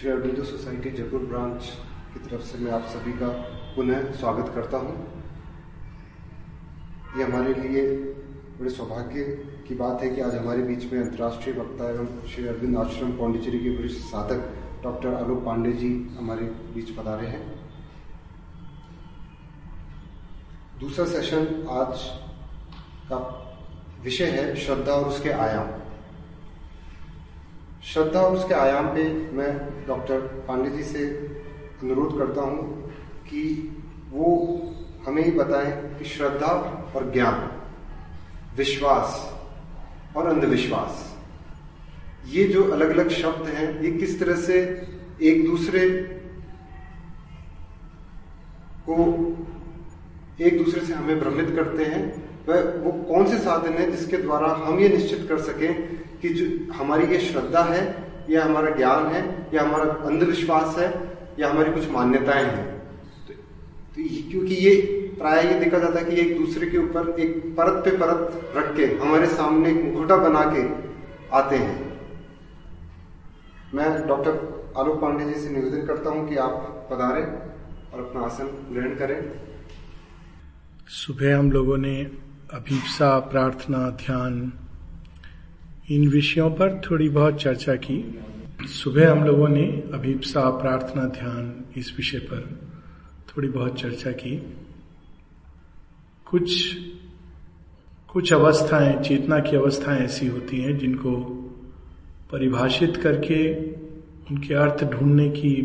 Shri Aurobindo society Jaipur branch की तरफ़ से मैं आप सभी का पुनः स्वागत करता हूँ। ये हमारे लिए बड़े सौभाग्य की बात है कि आज हमारे बीच में अंतर्राष्ट्रीय वक्ता एवं श्री अरविंद आश्रम पौंडीचेरी के वरिष्ठ साधक डॉक्टर आलोक पांडे जी हमारे बीच पधारे हैं दूसरा सेशन आज का विषय है श्रद्धा और उसके आयाम श्रद्धा और उसके आयाम पे मैं डॉक्टर पांडे जी से अनुरोध करता हूँ कि वो हमें ही बताएँ कि श्रद्धा और ज्ञान, विश्वास और अंधविश्वास, ये जो अलग अलग शब्द हैं, ये किस तरह से एक दूसरे को एक दूसरे से हमें भ्रमित करते हैं, वह वो कौन से साधन है जिसके द्वारा हम ये निश्चित कर सकें कि जो हमारी ये श्रद्धा है या हमारा ज्ञान है या हमारा अंधविश्वास है या हमारी कुछ मान्यताएँ हैं। तो, तो क्योंकि ये प्राय ये देखा जाता है कि एक दूसरे के ऊपर एक परत पे परत रख के हमारे सामने एक मुखोटा बना के आते हैं। मैं डॉक्टर आलोक पांडे जी से निवेदन करता हूँ कि आप पधारें और अपना आसन ग्रहण करें। सुबह हम लोगों ने अभिप्सा प्रार्थना ध्यान इन विषयों पर थोड़ी बहुत चर्चा की। सुबह हम लोगों ने अभिप्सा प्रार्थना ध्यान इस विषय पर थोड़ी बहुत चर्चा की। कुछ कुछ अवस्थाएँ, चेतना की अवस्थाएँ ऐसी होती हैं जिनको परिभाषित करके उनके अर्थ ढूँढने की,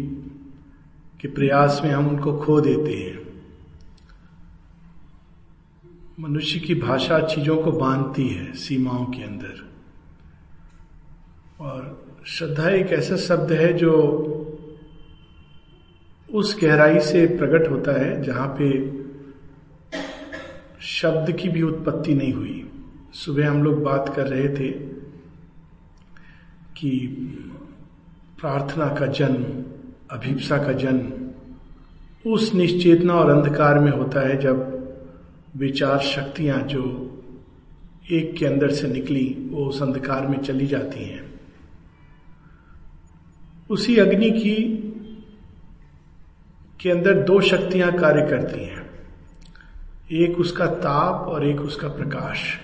के प्रयास में हम उनको खो देते हैं। मनुष्य की भाषा चीज़ों को बांधती है सीमाओं के अंदर। और श्रद्धा एक ऐसा शब्द है जो उस गहराई से प्रकट होता है जहाँ पे शब्द की भी उत्पत्ति नहीं हुई। सुबह हम लोग बात कर रहे थे कि प्रार्थना का जन्म, अभिप्सा का जन्म उस निश्चेतना और अंधकार में होता है जब विचार शक्तियाँ जो एक के अंदर से निकली, वो उस अंधकार में चली जाती हैं। उसी अग्नि की, के अंदर दो शक्तियाँ कार्य करती हैं। एक उसका ताप और एक उसका प्रकाश।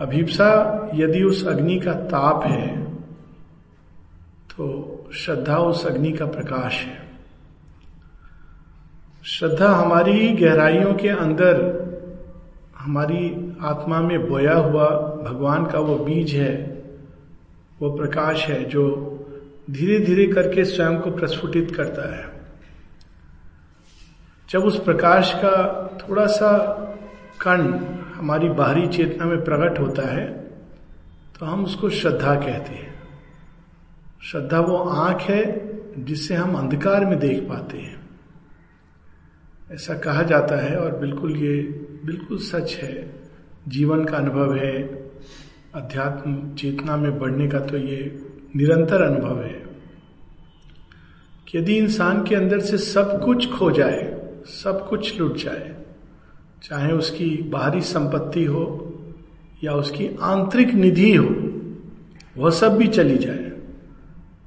अभिप्सा, यदि उस अग्नि का ताप है तो श्रद्धा उस अग्नि का प्रकाश है। श्रद्धा हमारी गहराइयों के अंदर, हमारी आत्मा में बोया हुआ भगवान का वो बीज है वो प्रकाश है जो धीरे धीरे करके स्वयं को प्रस्फुटित करता है। जब उस प्रकाश का थोड़ा सा कण हमारी बाहरी चेतना में प्रकट होता है तो हम उसको श्रद्धा कहते हैं। श्रद्धा वो आँख है जिससे हम अंधकार में देख पाते हैं। ऐसा कहा जाता है और बिल्कुल ये, बिल्कुल सच है। जीवन का अनुभव है। अध्यात्म चेतना में बढ़ने का तो ये निरंतर अनुभव है। कि यदि इंसान के अंदर से सब कुछ खो जाए, सब कुछ लुट जाए, चाहे उसकी बाहरी संपत्ति हो या उसकी आंतरिक निधि हो, वह सब भी चली जाए।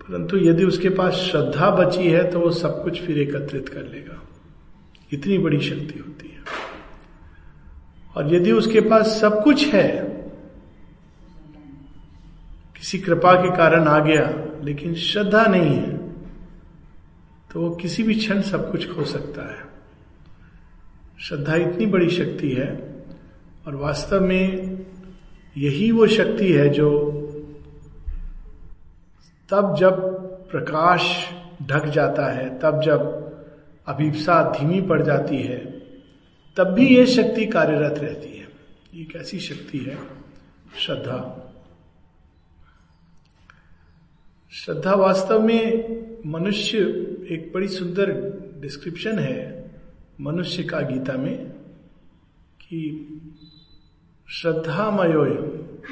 परंतु यदि उसके पास श्रद्धा बची है तो वो सब कुछ फिर एकत्रित कर लेगा। इतनी बड़ी शक्ति होती है। और यदि उसके पास सब कुछ है किसी कृपा के कारण आ गया, लेकिन श्रद्धा नहीं है तो वो किसी भी क्षण सब कुछ खो सकता है। श्रद्धा इतनी बड़ी शक्ति है, और वास्तव में यही वो शक्ति है जो तब जब प्रकाश ढक जाता है, तब जब अभिप्सा धीमी पड़ जाती है, तब भी ये शक्ति कार्यरत रहती है। एक ऐसी शक्ति है, श्रद्धा। श्रद्धा वास्तव में मनुष्य एक बड़ी सुंदर डिस्क्रिप्शन है मनुष्य का गीता में कि श्रद्धामयो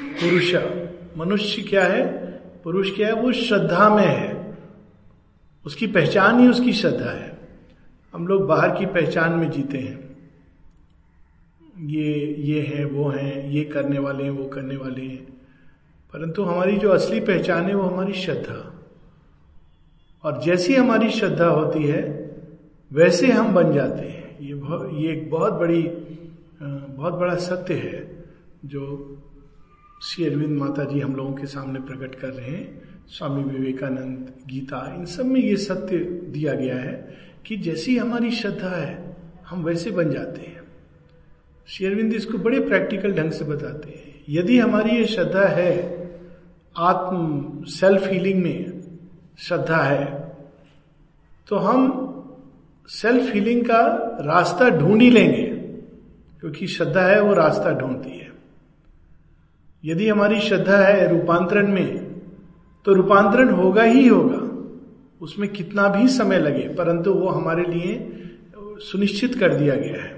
पुरुष। मनुष्य क्या है? पुरुष क्या है? वो श्रद्धा में है। उसकी पहचान ही उसकी श्रद्धा है। हम लोग बाहर की पहचान में जीते हैं। ये ये है, वो हैं, ये करने वाले हैं, वो करने वाले हैं। परंतु हमारी जो असली पहचान है वो हमारी श्रद्धा। और जैसी हमारी श्रद्धा होती है, वैसे हम बन जाते हैं। ये ये एक बहुत बड़ी बहुत बड़ा सत्य है जो श्री अरविंद माता जी हम लोगों के सामने प्रकट कर रहे हैं। स्वामी विवेकानंद गीता, इन सब में ये सत्य दिया गया है कि जैसी हमारी श्रद्धा है, हम वैसे बन जाते हैं। श्री अरविंद इसको बड़े प्रैक्टिकल ढंग से बताते हैं। यदि हमारी ये श्रद्धा है आत्म सेल्फ हीलिंग में श्रद्धा है तो हम सेल्फ हीलिंग का रास्ता ढूंढ ही लेंगे, क्योंकि श्रद्धा है, वो रास्ता ढूंढती है। यदि हमारी श्रद्धा है रूपांतरण में तो रूपांतरण होगा ही होगा, उसमें कितना भी समय लगे, परंतु वो हमारे लिए सुनिश्चित कर दिया गया है।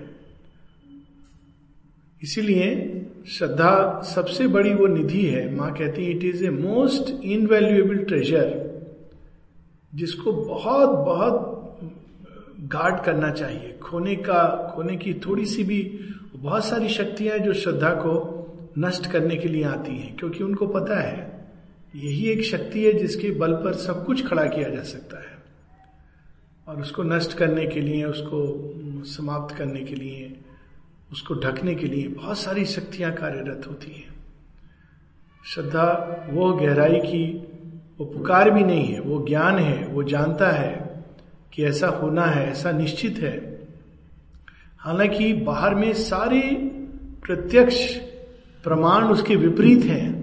इसीलिए श्रद्धा सबसे बड़ी वो निधि है। माँ कहती है it is a most invaluable treasure जिसको बहुत बहुत गार्ड करना चाहिए। खोने का, खोने की थोड़ी सी भी बहुत सारी शक्तियाँ जो श्रद्धा को नष्ट करने के लिए आती हैं। क्योंकि उनको पता है, यही एक शक्ति है जिसके बल पर सब कुछ खड़ा किया जा सकता है। और उसको नष्ट करने के लिए, उसको समाप्त करने के लिए उसको ढकने के लिए बहुत सारी शक्तियाँ कार्यरत होती हैं। श्रद्धा, वो गहराई की, वो पुकार भी नहीं है, वो ज्ञान है, वो जानता है कि ऐसा होना है, ऐसा निश्चित है। हालाँकि बाहर में सारे प्रत्यक्ष प्रमाण उसके विपरीत हैं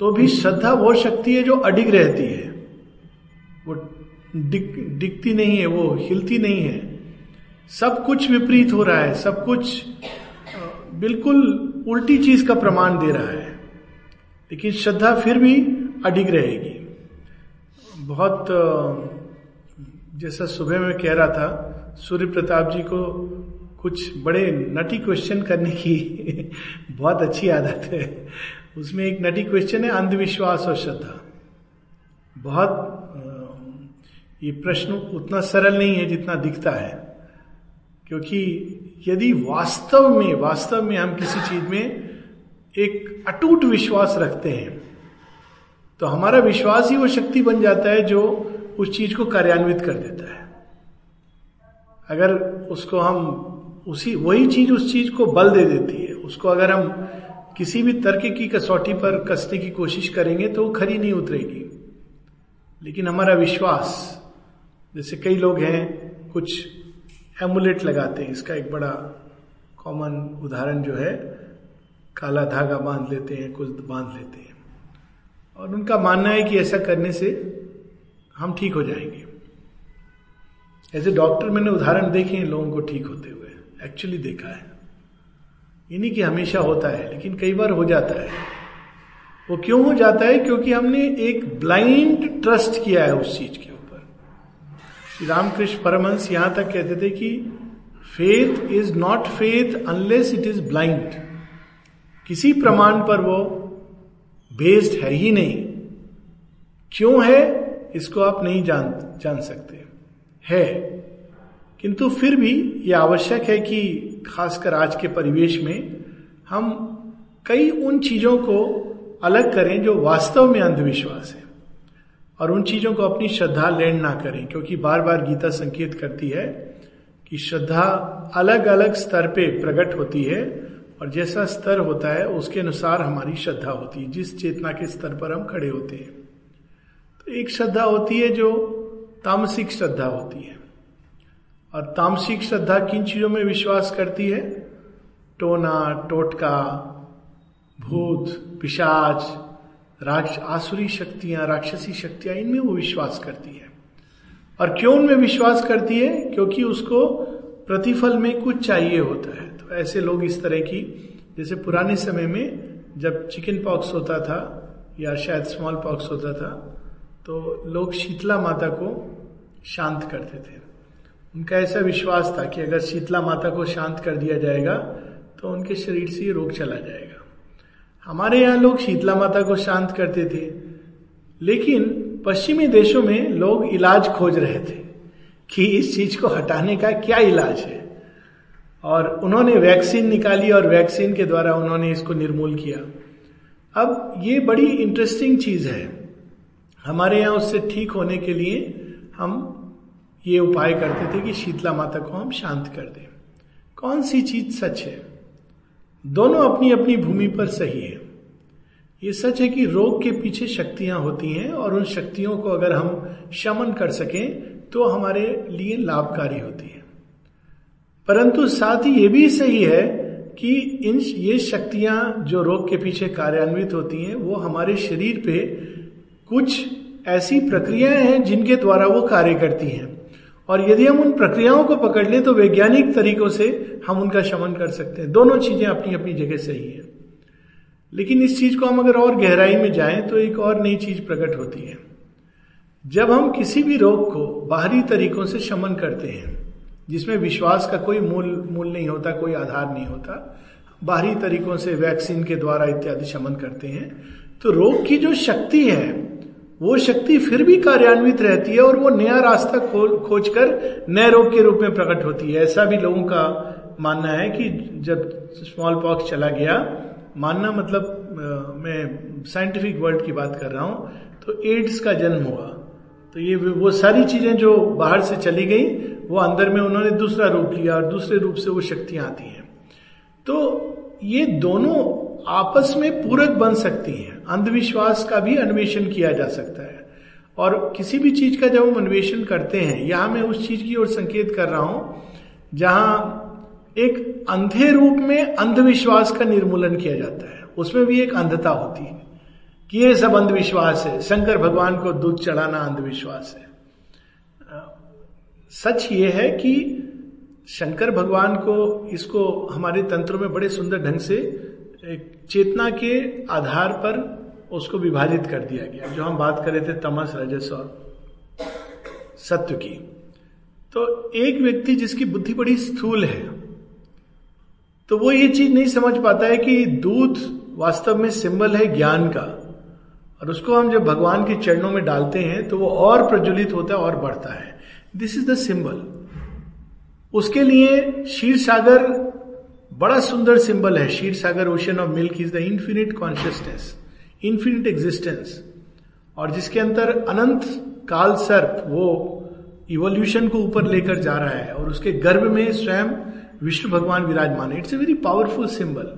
तो भी श्रद्धा वो शक्ति है जो अडिग रहती है। वो दिख दिखती नहीं है, वो हिलती नहीं है। सब कुछ विपरीत हो रहा है, सब कुछ बिल्कुल उल्टी चीज़ का प्रमाण दे रहा है। लेकिन श्रद्धा फिर भी अडिग रहेगी। बहुत जैसा सुबह में कह रहा था, सूर्य प्रताप जी को कुछ बड़े नटी क्वेश्चन करने की बहुत अच्छी आदत है। उसमें एक नटी क्वेश्चन है, अंधविश्वास और श्रद्धा। बहुत ये प्रश्न उतना सरल नहीं है जितना दिखता है। क्योंकि यदि वास्तव में वास्तव में हम किसी चीज़ में एक अटूट विश्वास रखते हैं तो हमारा विश्वास ही वो शक्ति बन जाता है जो उस चीज़ को कार्यान्वित कर देता है। अगर उसको हम उसी, वही चीज़ उस चीज़ को बल दे देती है, उसको अगर हम किसी भी तर्क की कसौटी पर कसने की कोशिश करेंगे तो वो खरी नहीं उतरेगी। लेकिन हमारा विश्वास, जैसे कई लोग हैं, कुछ एमुलेट लगाते हैं। इसका एक बड़ा कॉमन उदाहरण जो है, काला धागा बाँध लेते हैं, कुछ बाँध लेते हैं। और उनका मानना है कि ऐसा करने से हम ठीक हो जाएँगे। ऐसे डॉक्टर मैंने उदाहरण देखे हैं, लोगों को ठीक होते हुए। एक्चुअली देखा है। इन्हीं की हमेशा होता है, लेकिन कई बार हो जाता है। वो क्यों हो जाता है? क्योंकि हमने एक ब्लाइंड ट्रस्ट किया है उस चीज़ के श्री रामकृष्ण परमंश यहाँ तक कहते थे कि faith is not faith unless it is blind किसी प्रमाण पर वो बेस्ड है ही नहीं। क्यों है? इसको आप नहीं जान जान सकते। है। किंतु फिर भी यह आवश्यक है कि खासकर आज के परिवेश में हम कई उन चीज़ों को अलग करें जो वास्तव में अंधविश्वास है। और उन चीज़ों को अपनी श्रद्धा लैंड ना करें, क्योंकि बार बार गीता संकेत करती है कि श्रद्धा अलग अलग स्तर पे प्रकट होती है और जैसा स्तर होता है, उसके अनुसार हमारी श्रद्धा होती है, जिस चेतना के स्तर पर हम खड़े होते हैं। तो एक श्रद्धा होती है जो तामसिक श्रद्धा होती है। और तामसिक श्रद्धा किन चीज़ों में विश्वास करती है? टोना, टोटका, भूत, पिशाच राक्ष, आसुरी शक्तियाँ, राक्षसी शक्तियाँ, इनमें वो विश्वास करती है। और क्यों उनमें विश्वास करती है? क्योंकि उसको प्रतिफल में कुछ चाहिए होता है। तो ऐसे लोग इस तरह की, जैसे पुराने समय में जब चिकन पॉक्स होता था, या शायद स्मॉल पॉक्स होता था तो लोग शीतला माता को शांत करते थे। उनका ऐसा विश्वास था कि अगर शीतला माता को शांत कर दिया जाएगा तो उनके शरीर से ये रोग चला जाएगा। हमारे यहाँ लोग शीतला माता को शांत करते थे, लेकिन पश्चिमी देशों में लोग इलाज खोज रहे थे कि इस चीज़ को हटाने का क्या इलाज है। और उन्होंने वैक्सीन निकाली और वैक्सीन के द्वारा उन्होंने इसको निर्मूल किया। अब ये बड़ी इंटरेस्टिंग चीज़ है। हमारे यहाँ उससे ठीक होने के लिए हम ये उपाय करते थे कि शीतला माता को हम शांत कर दें। कौन सी चीज़ सच है? दोनों अपनी अपनी भूमि पर सही है। ये सच है कि रोग के पीछे शक्तियाँ होती हैं और उन शक्तियों को अगर हम शमन कर सकें तो हमारे लिए लाभकारी होती है। परंतु साथ ही ये भी सही है कि इन ये शक्तियाँ जो रोग के पीछे कार्यान्वित होती हैं, वो हमारे शरीर पे कुछ ऐसी प्रक्रियाएँ हैं जिनके द्वारा वो कार्य करती हैं। और यदि हम उन प्रक्रियाओं को पकड़ लें तो वैज्ञानिक तरीकों से हम उनका शमन कर सकते हैं। दोनों चीज़ें अपनी अपनी जगह सही है। लेकिन इस चीज़ को हम अगर और गहराई में जाएँ तो एक और नई चीज़ प्रकट होती है। जब हम किसी भी रोग को बाहरी तरीकों से शमन करते हैं, जिसमें विश्वास का कोई मूल मूल नहीं होता, कोई आधार नहीं होता, बाहरी तरीकों से वैक्सीन के द्वारा इत्यादि शमन करते हैं तो रोग की जो शक्ति है वो शक्ति फिर भी कार्यान्वित रहती है और वो नया रास्ता खोज कर नए रोग के रूप में प्रकट होती है। ऐसा भी लोगों का मानना है कि जब स्मॉल पॉक्स चला गया, मानना मतलब मैं साइंटिफिक वर्ल्ड की बात कर रहा हूँ तो एड्स का जन्म हुआ। तो ये वो सारी चीज़ें जो बाहर से चली गई, वो अंदर में उन्होंने दूसरा रूप लिया और दूसरे रूप से वो शक्तियाँ आती हैं। तो ये दोनों आपस में पूरक बन सकती हैं। अंधविश्वास का भी अन्वेषण किया जा सकता है। और किसी भी चीज़ का जब हम अन्वेषण करते हैं, यहाँ मैं उस चीज़ की ओर संकेत कर रहा हूँ, जहाँ एक अंधे रूप में अंधविश्वास का निर्मूलन किया जाता है। उसमें भी एक अंधता होती है कि ये सब अंधविश्वास है। शंकर भगवान को दूध चढ़ाना अंधविश्वास है। सच ये है कि शंकर भगवान को इसको हमारे तंत्रों में बड़े सुंदर ढंग से चेतना के आधार पर उसको विभाजित कर दिया गया। जो हम बात कर रहे थे तमस, रजस और सत्व की। तो एक व्यक्ति जिसकी बुद्धि बड़ी स्थूल है तो वो ये चीज़ नहीं समझ पाता है कि दूध वास्तव में सिंबल है ज्ञान का, और उसको हम जब भगवान के चरणों में डालते हैं तो वो और प्रज्वलित होता है और बढ़ता है। दिस इज़ द सिंबल उसके लिए क्षीर सागर बड़ा सुंदर सिंबल है। Kshir Sagar ocean of milk is the infinite consciousness infinite existence और जिसके अंदर अनंत काल सर्प वो इवोल्यूशन को ऊपर लेकर जा रहा है और उसके गर्भ में स्वयं विष्णु भगवान विराजमान है। It's a very powerful symbol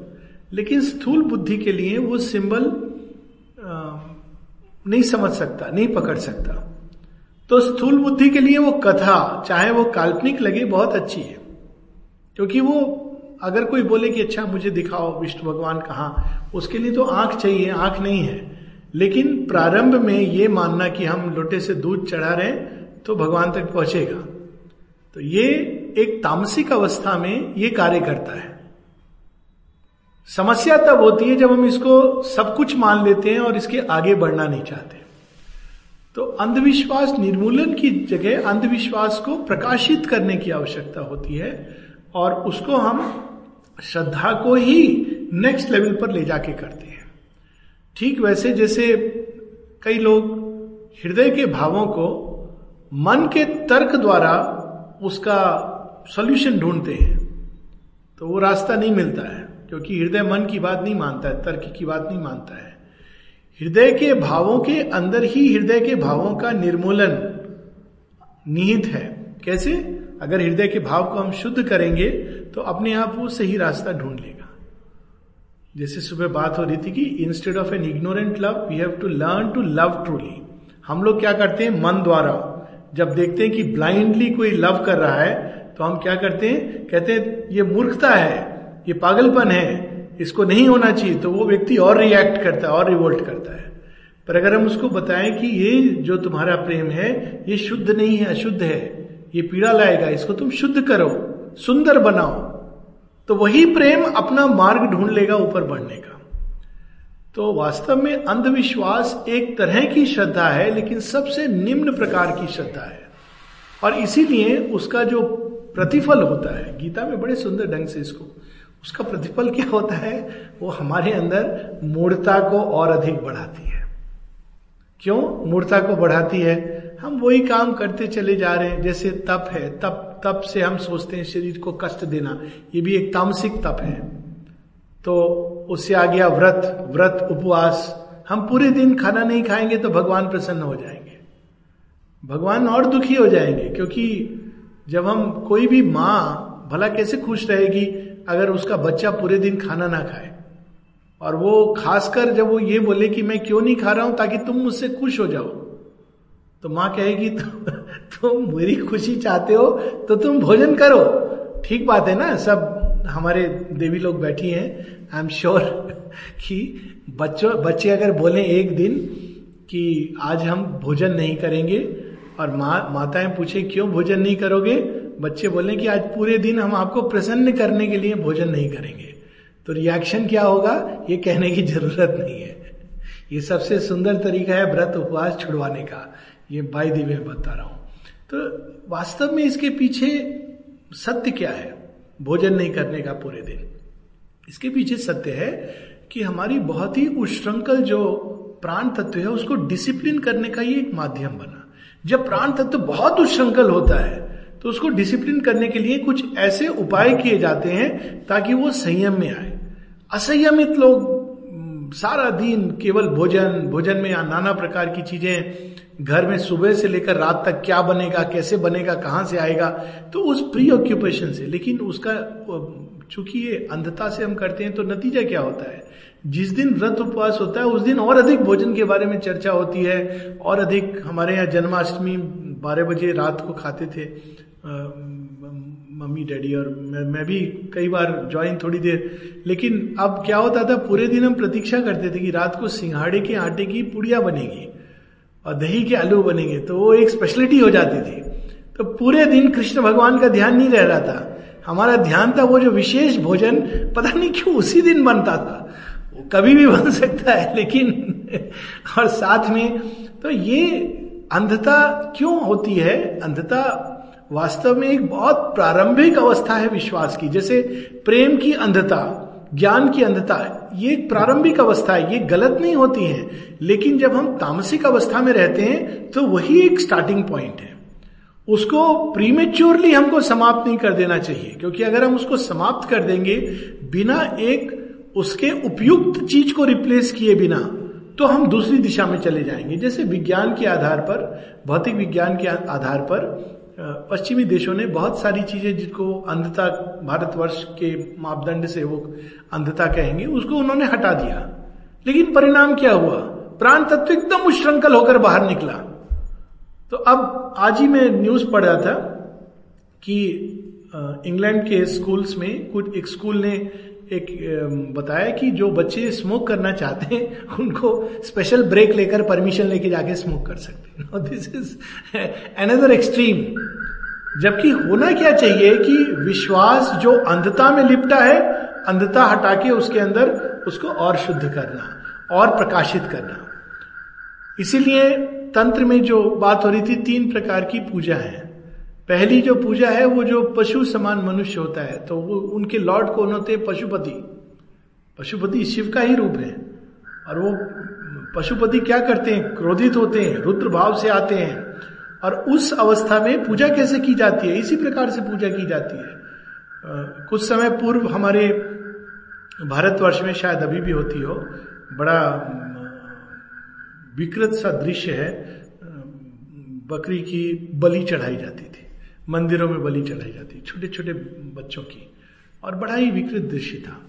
लेकिन स्थूल बुद्धि के लिए वो सिंबल नहीं समझ सकता, नहीं पकड़ सकता। तो स्थूल बुद्धि के लिए वो कथा, चाहे वो काल्पनिक लगे, बहुत अच्छी है। क्योंकि वो अगर कोई बोले कि अच्छा मुझे दिखाओ विष्णु भगवान कहा, उसके लिए तो आँख चाहिए, आँख नहीं है। लेकिन प्रारंभ में ये मानना कि हम लोटे से दूध चढ़ा रहे तो भगवान तक पहुंचेगा। तो ये एक तामसिक अवस्था में ये कार्य करता है। समस्या तब होती है जब हम इसको सब कुछ मान लेते हैं और इसके आगे बढ़ना नहीं चाहते। तो अंधविश्वास निर्मूलन की जगह अंधविश्वास को प्रकाशित करने की आवश्यकता होती है और उसको हम श्रद्धा को ही नेक्स्ट लेवल पर ले जाके करते हैं। ठीक वैसे जैसे कई लोग हृदय के भावों को मन के तर्क द्वारा उसका सॉल्यूशन ढूंढते हैं तो वो रास्ता नहीं मिलता है, क्योंकि हृदय मन की बात नहीं मानता है, तर्क की बात नहीं मानता है। हृदय के भावों के अंदर ही हृदय के भावों का निर्मूलन निहित है। कैसे? अगर हृदय के भाव को हम शुद्ध करेंगे तो अपने आप वो सही रास्ता ढूंढ लेगा। जैसे सुबह बात हो रही थी कि instead of an ignorant love we have to learn to love truly हम लोग क्या करते हैं? मन द्वारा। जब देखते हैं कि ब्लाइंडली कोई लव कर रहा है तो हम क्या करते हैं? कहते हैं, ये मूर्खता है, ये पागलपन है, इसको नहीं होना चाहिए। तो वो व्यक्ति और रिएक्ट करता है, और रिवोल्ट करता है। पर अगर हम उसको बताएँ कि ये जो तुम्हारा प्रेम है, ये शुद्ध नहीं है, अशुद्ध है ये पीड़ा लाएगा, इसको तुम शुद्ध करो, सुंदर बनाओ। तो वही प्रेम अपना मार्ग ढूंढ लेगा ऊपर बढ़ने का। तो वास्तव में अंधविश्वास एक तरह की श्रद्धा है, लेकिन सबसे निम्न प्रकार की श्रद्धा है। और इसीलिए उसका जो प्रतिफल होता है, गीता में बड़े सुंदर ढंग से इसको, उसका प्रतिफल क्या होता है? वो हमारे अंदर मूर्ता को और अधिक बढ़ाती है। क्यों? मूर्ता को बढ़ाती है। हम वही काम करते चले जा रहे हैं, जैसे तप है, तप तप से हम सोचते हैं शरीर को कष्ट देना, ये भी एक तामसिक तप है। तो उससे आ गया व्रत व्रत, उपवास। हम पूरे दिन खाना नहीं खाएँगे तो भगवान प्रसन्न हो जाएँगे। भगवान और दुखी हो जाएँगे, क्योंकि जब हम कोई भी माँ भला कैसे खुश रहेगी अगर उसका बच्चा पूरे दिन खाना ना खाए? और वो खासकर जब वो ये बोले कि मैं क्यों नहीं खा रहा हूँ, ताकि तुम मुझसे खुश हो जाओ। तो माँ कहेगी तुम तो मेरी खुशी चाहते हो तो तुम भोजन करो। ठीक बात है ना? सब हमारे देवी लोग बैठी हैं। आई एम श्योर कि बच्चों, बच्चे अगर बोले एक दिन कि आज हम भोजन नहीं करेंगे, और माँ, माताएँ पूछे, क्यों भोजन नहीं करोगे? बच्चे बोले कि, आज पूरे दिन हम आपको प्रसन्न करने के लिए भोजन नहीं करेंगे। तो रिएक्शन क्या होगा? ये कहने की ज़रूरत नहीं है। ये सबसे सुंदर तरीका है व्रत उपवास छुड़वाने का। ये बाई दी में बता रहा हूँ। तो वास्तव में इसके पीछे सत्य क्या है? भोजन नहीं करने का पूरे दिन। इसके पीछे सत्य है कि हमारी बहुत ही उश्रृंखल जो प्राण तत्व है, उसको डिसिप्लिन करने का ही एक माध्यम बना। जब प्राण तत्व बहुत उश्रृंखल होता है तो उसको डिसिप्लिन करने के लिए कुछ ऐसे उपाय किए जाते हैं ताकि वो संयम में आए। असंयमित लोग सारा दिन केवल भोजन भोजन में नाना प्रकार की चीज़ें, घर में सुबह से लेकर रात तक क्या बनेगा, कैसे बनेगा, कहाँ से आएगा तो उस प्री ऑक्यूपेशन से। लेकिन उसका चूँकि ये अंधता से हम करते हैं तो नतीजा क्या होता है? जिस दिन व्रत उपवास होता है, उस दिन और अधिक भोजन के बारे में चर्चा होती है, और अधिक हमारे यहाँ जन्माष्टमी बारह बजे रात को खाते थे। मम्मी डैडी और मैं, मैं भी कई बार ज्वाइन थोड़ी देर। लेकिन अब क्या होता था पूरे दिन हम प्रतीक्षा करते थे कि रात को सिंघाड़े के आटे की पुड़िया बनेगी और दही के आलू बनेंगे तो वो एक स्पेशलिटी हो जाती थी। तो पूरे दिन कृष्ण भगवान का ध्यान नहीं रह रहा था। हमारा ध्यान था वो जो विशेष भोजन पता नहीं क्यों उसी दिन बनता था। वो कभी भी बन सकता है लेकिन और साथ में तो ये अंधता क्यों होती है? अंधता वास्तव में एक बहुत प्रारंभिक अवस्था है विश्वास की, जैसे प्रेम की अंधता, ज्ञान की अंधता, ये एक प्रारंभिक अवस्था है, ये गलत नहीं होती है, लेकिन जब हम तामसिक अवस्था में रहते हैं तो वही एक स्टार्टिंग पॉइंट है। उसको प्रीमेच्योरली हमको समाप्त नहीं कर देना चाहिए, क्योंकि अगर हम उसको समाप्त कर देंगे, बिना एक उसके उपयुक्त चीज़ को रिप्लेस किए बिना तो हम दूसरी दिशा में चले जाएँगे। जैसे विज्ञान के आधार पर, भौतिक विज्ञान के आधार पर पश्चिमी देशों ने बहुत सारी चीज़ें जिसको अंधता, भारतवर्ष के मापदंड से वो अंधता कहेंगे, उसको उन्होंने हटा दिया। लेकिन परिणाम क्या हुआ? प्राण तत्व एकदम उश्रृंखल होकर बाहर निकला। तो अब आज ही मैं न्यूज़ पढ़ रहा था कि इंग्लैंड के स्कूल्स में कुछ एक स्कूल ने एक बताया कि जो बच्चे स्मोक करना चाहते हैं, उनको स्पेशल ब्रेक लेकर परमिशन लेके जाके स्मोक कर सकते हैं। दिस इज़ अनदर एक्सट्रीम जबकि होना क्या चाहिए कि विश्वास जो अंधता में लिपटा है, अंधता हटा के उसके अंदर उसको और शुद्ध करना, और प्रकाशित करना। इसीलिए तंत्र में जो बात हो रही थी, तीन प्रकार की पूजा है। पहली जो पूजा है, वो जो पशु समान मनुष्य होता है तो वो उनके लॉर्ड कौन होते हैं? पशुपति। पशुपति शिव का ही रूप है। और वो पशुपति क्या करते हैं? क्रोधित होते हैं, रुद्र भाव से आते हैं। और उस अवस्था में पूजा कैसे की जाती है? इसी प्रकार से पूजा की जाती है। कुछ समय पूर्व हमारे भारतवर्ष में शायद अभी भी होती हो, बड़ा विकृत सा दृश्य है बकरी की बलि चढ़ाई जाती थी। मंदिरों में बलि चढ़ाई जाती छोटे छोटे बच्चों की। और बड़ा ही विकृत दृश्य था।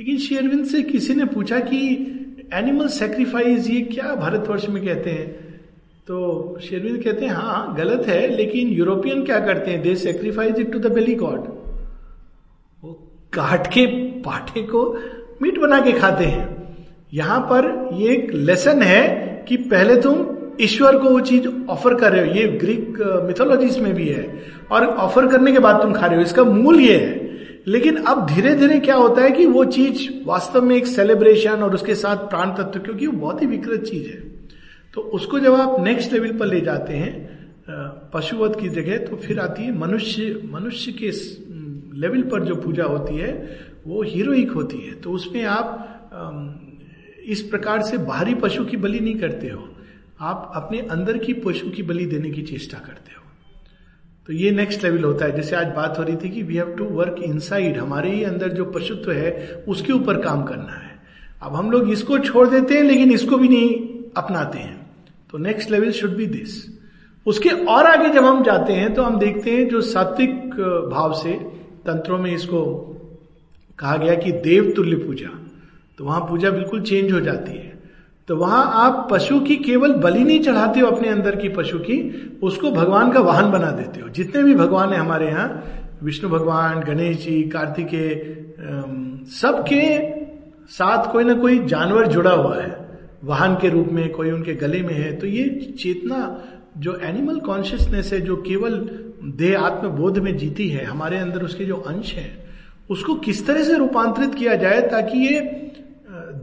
लेकिन शेरविंद से किसी ने पूछा कि एनिमल सेक्रीफाइस ये क्या भारतवर्ष में कहते हैं? तो शेरविंद कहते हैं हाँ गलत है, लेकिन यूरोपियन क्या करते हैं? They sacrifice it to the belly god वो काट के पाठे को मीट बना के खाते हैं। यहाँ पर ये एक लेसन है कि पहले तुम ईश्वर को वो चीज़ ऑफ़र कर रहे हो, ये ग्रीक मिथोलॉजीज में भी है। और ऑफ़र करने के बाद तुम खा रहे हो, इसका मूल ये है। लेकिन अब धीरे धीरे क्या होता है कि वो चीज़ वास्तव में एक सेलिब्रेशन और उसके साथ प्राण तत्व क्योंकि वो बहुत ही विकृत चीज़ है। तो उसको जब आप नेक्स्ट लेवल पर ले जाते हैं पशुवध की जगह तो फिर आती है मनुष्य मनुष्य के लेवल पर जो पूजा होती है, वो हीरोइक होती है। तो उसमें आप इस प्रकार से बाहरी पशु की बलि नहीं करते हो। आप अपने अंदर की पशु की बलि देने की चेष्टा करते हो। तो ये नेक्स्ट लेवल होता है। जैसे आज बात हो रही थी कि we have to work inside हमारे ही अंदर जो पशुत्व है, उसके ऊपर काम करना है। अब हम लोग इसको छोड़ देते हैं, लेकिन इसको भी नहीं अपनाते हैं। तो next level should be this उसके और आगे जब हम जाते हैं तो हम देखते हैं जो सात्विक भाव से तंत्रों में इसको कहा गया कि देव तुल्य पूजा। तो वहाँ पूजा बिल्कुल चेंज हो जाती है। तो वहाँ आप पशु की केवल बलि नहीं चढ़ाते हो अपने अंदर की पशु की, उसको भगवान का वाहन बना देते हो। जितने भी भगवान है हमारे यहाँ, विष्णु भगवान गणेश जी कार्तिकेय सबके साथ कोई ना कोई जानवर जुड़ा हुआ है। वाहन के रूप में कोई उनके गले में है। तो ये चेतना, जो एनिमल कॉन्शियसनेस है, जो केवल देह आत्म बोध में जीती है, हमारे अंदर उसके जो अंश है, उसको किस तरह से रूपांतरित किया जाए ताकि ये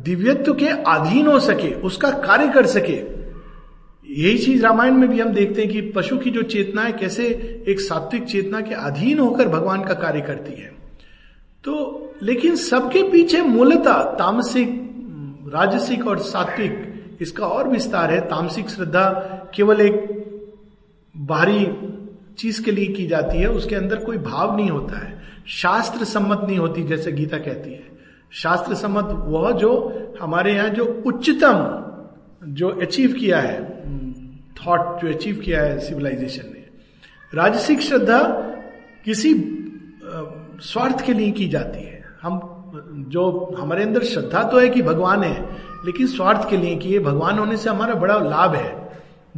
दिव्यत्व के अधीन हो सके, उसका कार्य कर सके। यही चीज़ रामायण में भी हम देखते हैं कि पशु की जो चेतना है, कैसे एक सात्विक चेतना के अधीन होकर भगवान का कार्य करती है। तो लेकिन सबके पीछे मूलतः तामसिक, राजसिक और सात्विक, इसका और विस्तार है। तामसिक श्रद्धा केवल एक बाहरी चीज़ के लिए की जाती है, उसके अंदर कोई भाव नहीं होता है। शास्त्र सम्मत नहीं होती, जैसे गीता कहती है। शास्त्र सम्मत वह जो हमारे यहाँ जो उच्चतम जो अचीव किया है थॉट जो अचीव किया है सिविलाइजेशन ने। राजसिक श्रद्धा किसी स्वार्थ के लिए की जाती है। हम, जो हमारे अंदर श्रद्धा तो है कि भगवान है, लेकिन स्वार्थ के लिए कि ये भगवान होने से हमारा बड़ा लाभ है।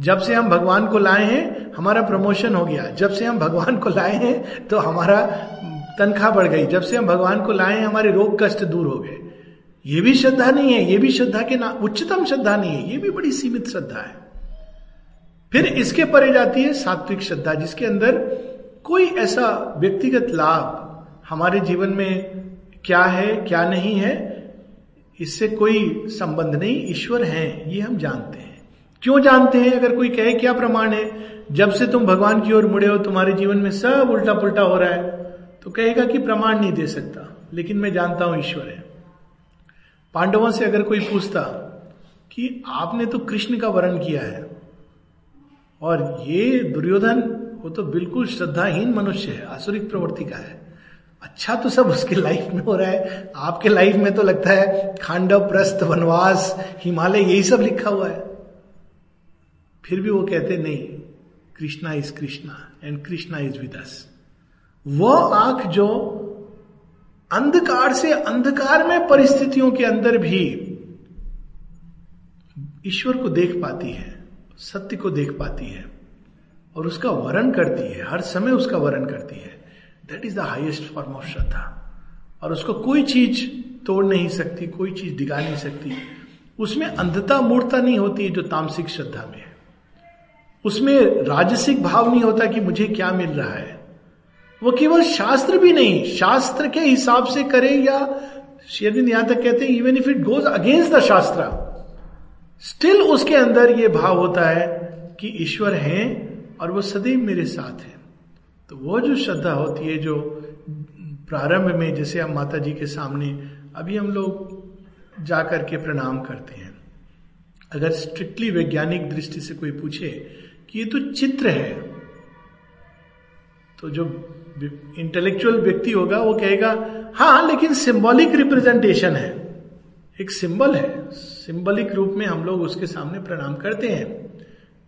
जब से हम भगवान को लाए हैं, हमारा प्रमोशन हो गया। जब से हम भगवान को लाए हैं तो हमारा तनख्वाह बढ़ गई। जब से हम भगवान को लाए हमारे रोग कष्ट दूर हो गए। ये भी श्रद्धा नहीं है, ये भी श्रद्धा के ना, उच्चतम श्रद्धा नहीं है, ये भी बड़ी सीमित श्रद्धा है। फिर इसके परे जाती है सात्विक श्रद्धा, जिसके अंदर कोई ऐसा व्यक्तिगत लाभ हमारे जीवन में क्या है, क्या नहीं है, इससे कोई संबंध नहीं, ईश्वर है, ये हम जानते हैं। क्यों जानते हैं? अगर कोई कहे, क्या प्रमाण है? जब से तुम भगवान की ओर मुड़े हो, तुम्हारे जीवन में सब उल्टा पुल्टा हो रहा है। तो कहेगा कि प्रमाण नहीं दे सकता, लेकिन मैं जानता हूँ ईश्वर है। पांडवों से अगर कोई पूछता कि आपने तो कृष्ण का वर्ण किया है, और ये दुर्योधन, वो तो बिल्कुल श्रद्धाहीन मनुष्य है, आसुरिक प्रवृत्ति का है। अच्छा तो सब उसके लाइफ में हो रहा है, आपके लाइफ में तो लगता है खांडव, प्रस्थ, वनवास, हिमालय, यही सब लिखा हुआ है। फिर भी वो कहते, नहीं, Krishna is Krishna and Krishna is with us वह आँख जो अंधकार से अंधकार में परिस्थितियों के अंदर भी ईश्वर को देख पाती है, सत्य को देख पाती है और उसका वरण करती है, हर समय उसका वरण करती है। That is the highest form of shraddha. और उसको कोई चीज़ तोड़ नहीं सकती, कोई चीज़ दिखा नहीं सकती। उसमें अंधता मूर्ता नहीं होती है जो तामसिक श्रद्धा में है। उसमें राजसिक भाव नहीं होता कि मुझे क्या मिल रहा है। वो केवल शास्त्र भी नहीं, शास्त्र के हिसाब से करे या शेरविंद यहाँ तक कहते हैं even if it goes against the shastra still उसके अंदर ये भाव होता है कि ईश्वर है और वो सदैव मेरे साथ है। तो वो जो श्रद्धा होती है, जो प्रारंभ में जैसे हम माता जी के सामने अभी हम लोग जाकर के प्रणाम करते हैं। अगर स्ट्रिक्टली वैज्ञानिक दृष्टि से कोई पूछे कि ये तो चित्र है तो जो इंटेलेक्चुअल व्यक्ति होगा, वो कहेगा हाँ लेकिन सिंबॉलिक रिप्रेजेंटेशन है। एक सिंबल है। सिंबलिक रूप में हम लोग उसके सामने प्रणाम करते हैं।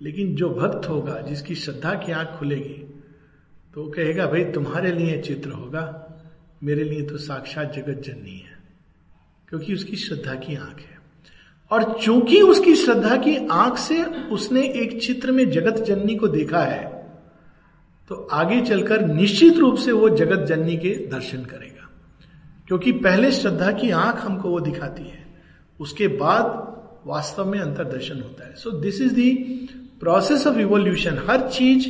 लेकिन जो भक्त होगा, जिसकी श्रद्धा की आँख खुलेगी तो वो कहेगा, भाई, तुम्हारे लिए चित्र होगा, मेरे लिए तो साक्षात जगत जननी है। क्योंकि उसकी श्रद्धा की आँख है। और चूँकि उसकी श्रद्धा की आँख से उसने एक चित्र में जगत जननी को देखा है तो आगे चलकर निश्चित रूप से वो जगत जननी के दर्शन करेगा। क्योंकि पहले श्रद्धा की आँख हमको वो दिखाती है। उसके बाद वास्तव में अंतरदर्शन होता है। So this is the process of evolution हर चीज़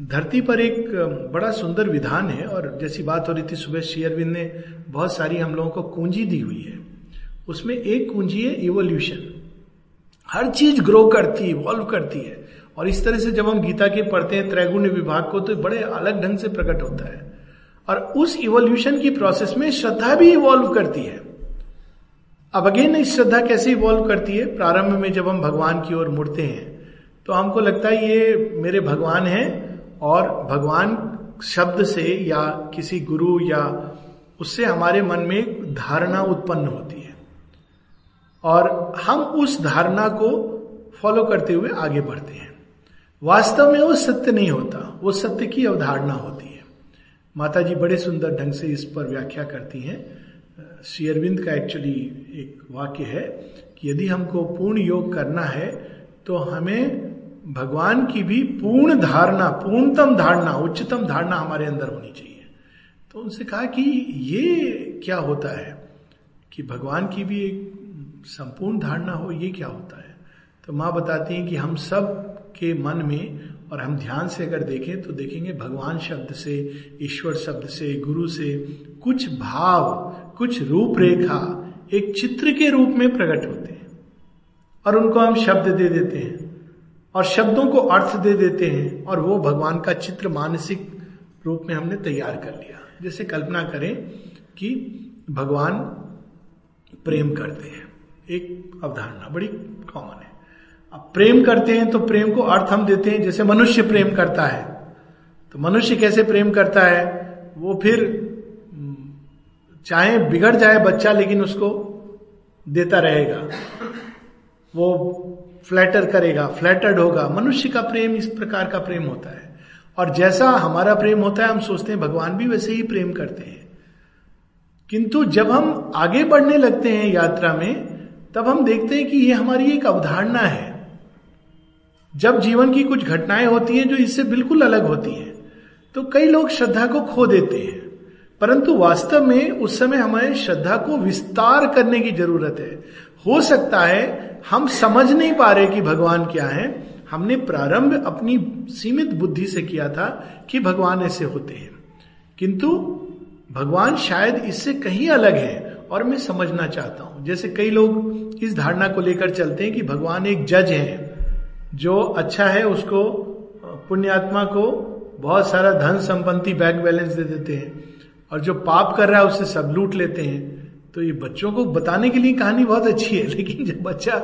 धरती पर एक बड़ा सुंदर विधान है और जैसी बात हो रही थी सुबह शेयरविंद ने, बहुत सारी हम लोगों को कुंजी दी हुई है। उसमें एक कुंजी है इवोल्यूशन हर चीज़ ग्रो करती है इवॉल्व करती है। और इस तरह से जब हम गीता के पढ़ते हैं त्रैगुण विभाग को तो बड़े अलग ढंग से प्रकट होता है। और उस इवोल्यूशन की प्रोसेस में श्रद्धा भी इवॉल्व करती है। अब अगेन इस श्रद्धा कैसे इवॉल्व करती है? प्रारंभ में जब हम भगवान की ओर मुड़ते हैं तो हमको लगता है ये मेरे भगवान हैं, और भगवान शब्द से या किसी गुरु या उससे हमारे मन में धारणा उत्पन्न होती है। और हम उस धारणा को फॉलो करते हुए आगे बढ़ते हैं। वास्तव में वो सत्य नहीं होता, वो सत्य की अवधारणा होती है। माता जी बड़े सुंदर ढंग से इस पर व्याख्या करती हैं। श्री अरविंद का एक्चुअली एक वाक्य है कि यदि हमको पूर्ण योग करना है तो हमें भगवान की भी पूर्ण धारणा, पूर्णतम धारणा, उच्चतम धारणा हमारे अंदर होनी चाहिए। तो उनसे कहा कि ये क्या होता है कि भगवान की भी एक संपूर्ण धारणा हो, ये क्या होता है? तो माँ बताती हैं कि हम सब के मन में, और हम ध्यान से अगर देखें तो देखेंगे भगवान शब्द से, ईश्वर शब्द से, गुरु से, कुछ भाव, कुछ रूपरेखा एक चित्र के रूप में प्रकट होते हैं। और उनको हम शब्द दे देते हैं, और शब्दों को अर्थ दे देते हैं, और वो भगवान का चित्र मानसिक रूप में हमने तैयार कर लिया। जैसे कल्पना करें कि भगवान प्रेम करते हैं। एक अवधारणा, बड़ी कॉमन है। अब प्रेम करते हैं तो प्रेम को अर्थ हम देते हैं, जैसे मनुष्य प्रेम करता है। तो मनुष्य कैसे प्रेम करता है? वो फिर चाहे बिगड़ जाए बच्चा, लेकिन उसको देता रहेगा। वो फ्लैटर करेगा फ्लैटर्ड होगा। मनुष्य का प्रेम इस प्रकार का प्रेम होता है। और जैसा हमारा प्रेम होता है, हम सोचते हैं भगवान भी वैसे ही प्रेम करते हैं। किंतु जब हम आगे बढ़ने लगते हैं यात्रा में, तब हम देखते हैं कि ये हमारी एक अवधारणा है। जब जीवन की कुछ घटनाएँ होती हैं जो इससे बिल्कुल अलग होती हैं तो कई लोग श्रद्धा को खो देते हैं। परंतु वास्तव में उस समय हमें श्रद्धा को विस्तार करने की ज़रूरत है। हो सकता है हम समझ नहीं पा रहे कि भगवान क्या है। हमने प्रारंभ अपनी सीमित बुद्धि से किया था कि भगवान ऐसे होते हैं। किंतु भगवान शायद इससे कहीं अलग है और मैं समझना चाहता हूँ। जैसे कई लोग इस धारणा को लेकर चलते हैं कि भगवान एक जज है। जो अच्छा है उसको, पुण्यात्मा को बहुत सारा धन संपत्ति बैंक बैलेंस दे देते हैं। और जो पाप कर रहा है उससे सब लूट लेते हैं। तो ये बच्चों को बताने के लिए कहानी बहुत अच्छी है, लेकिन जब बच्चा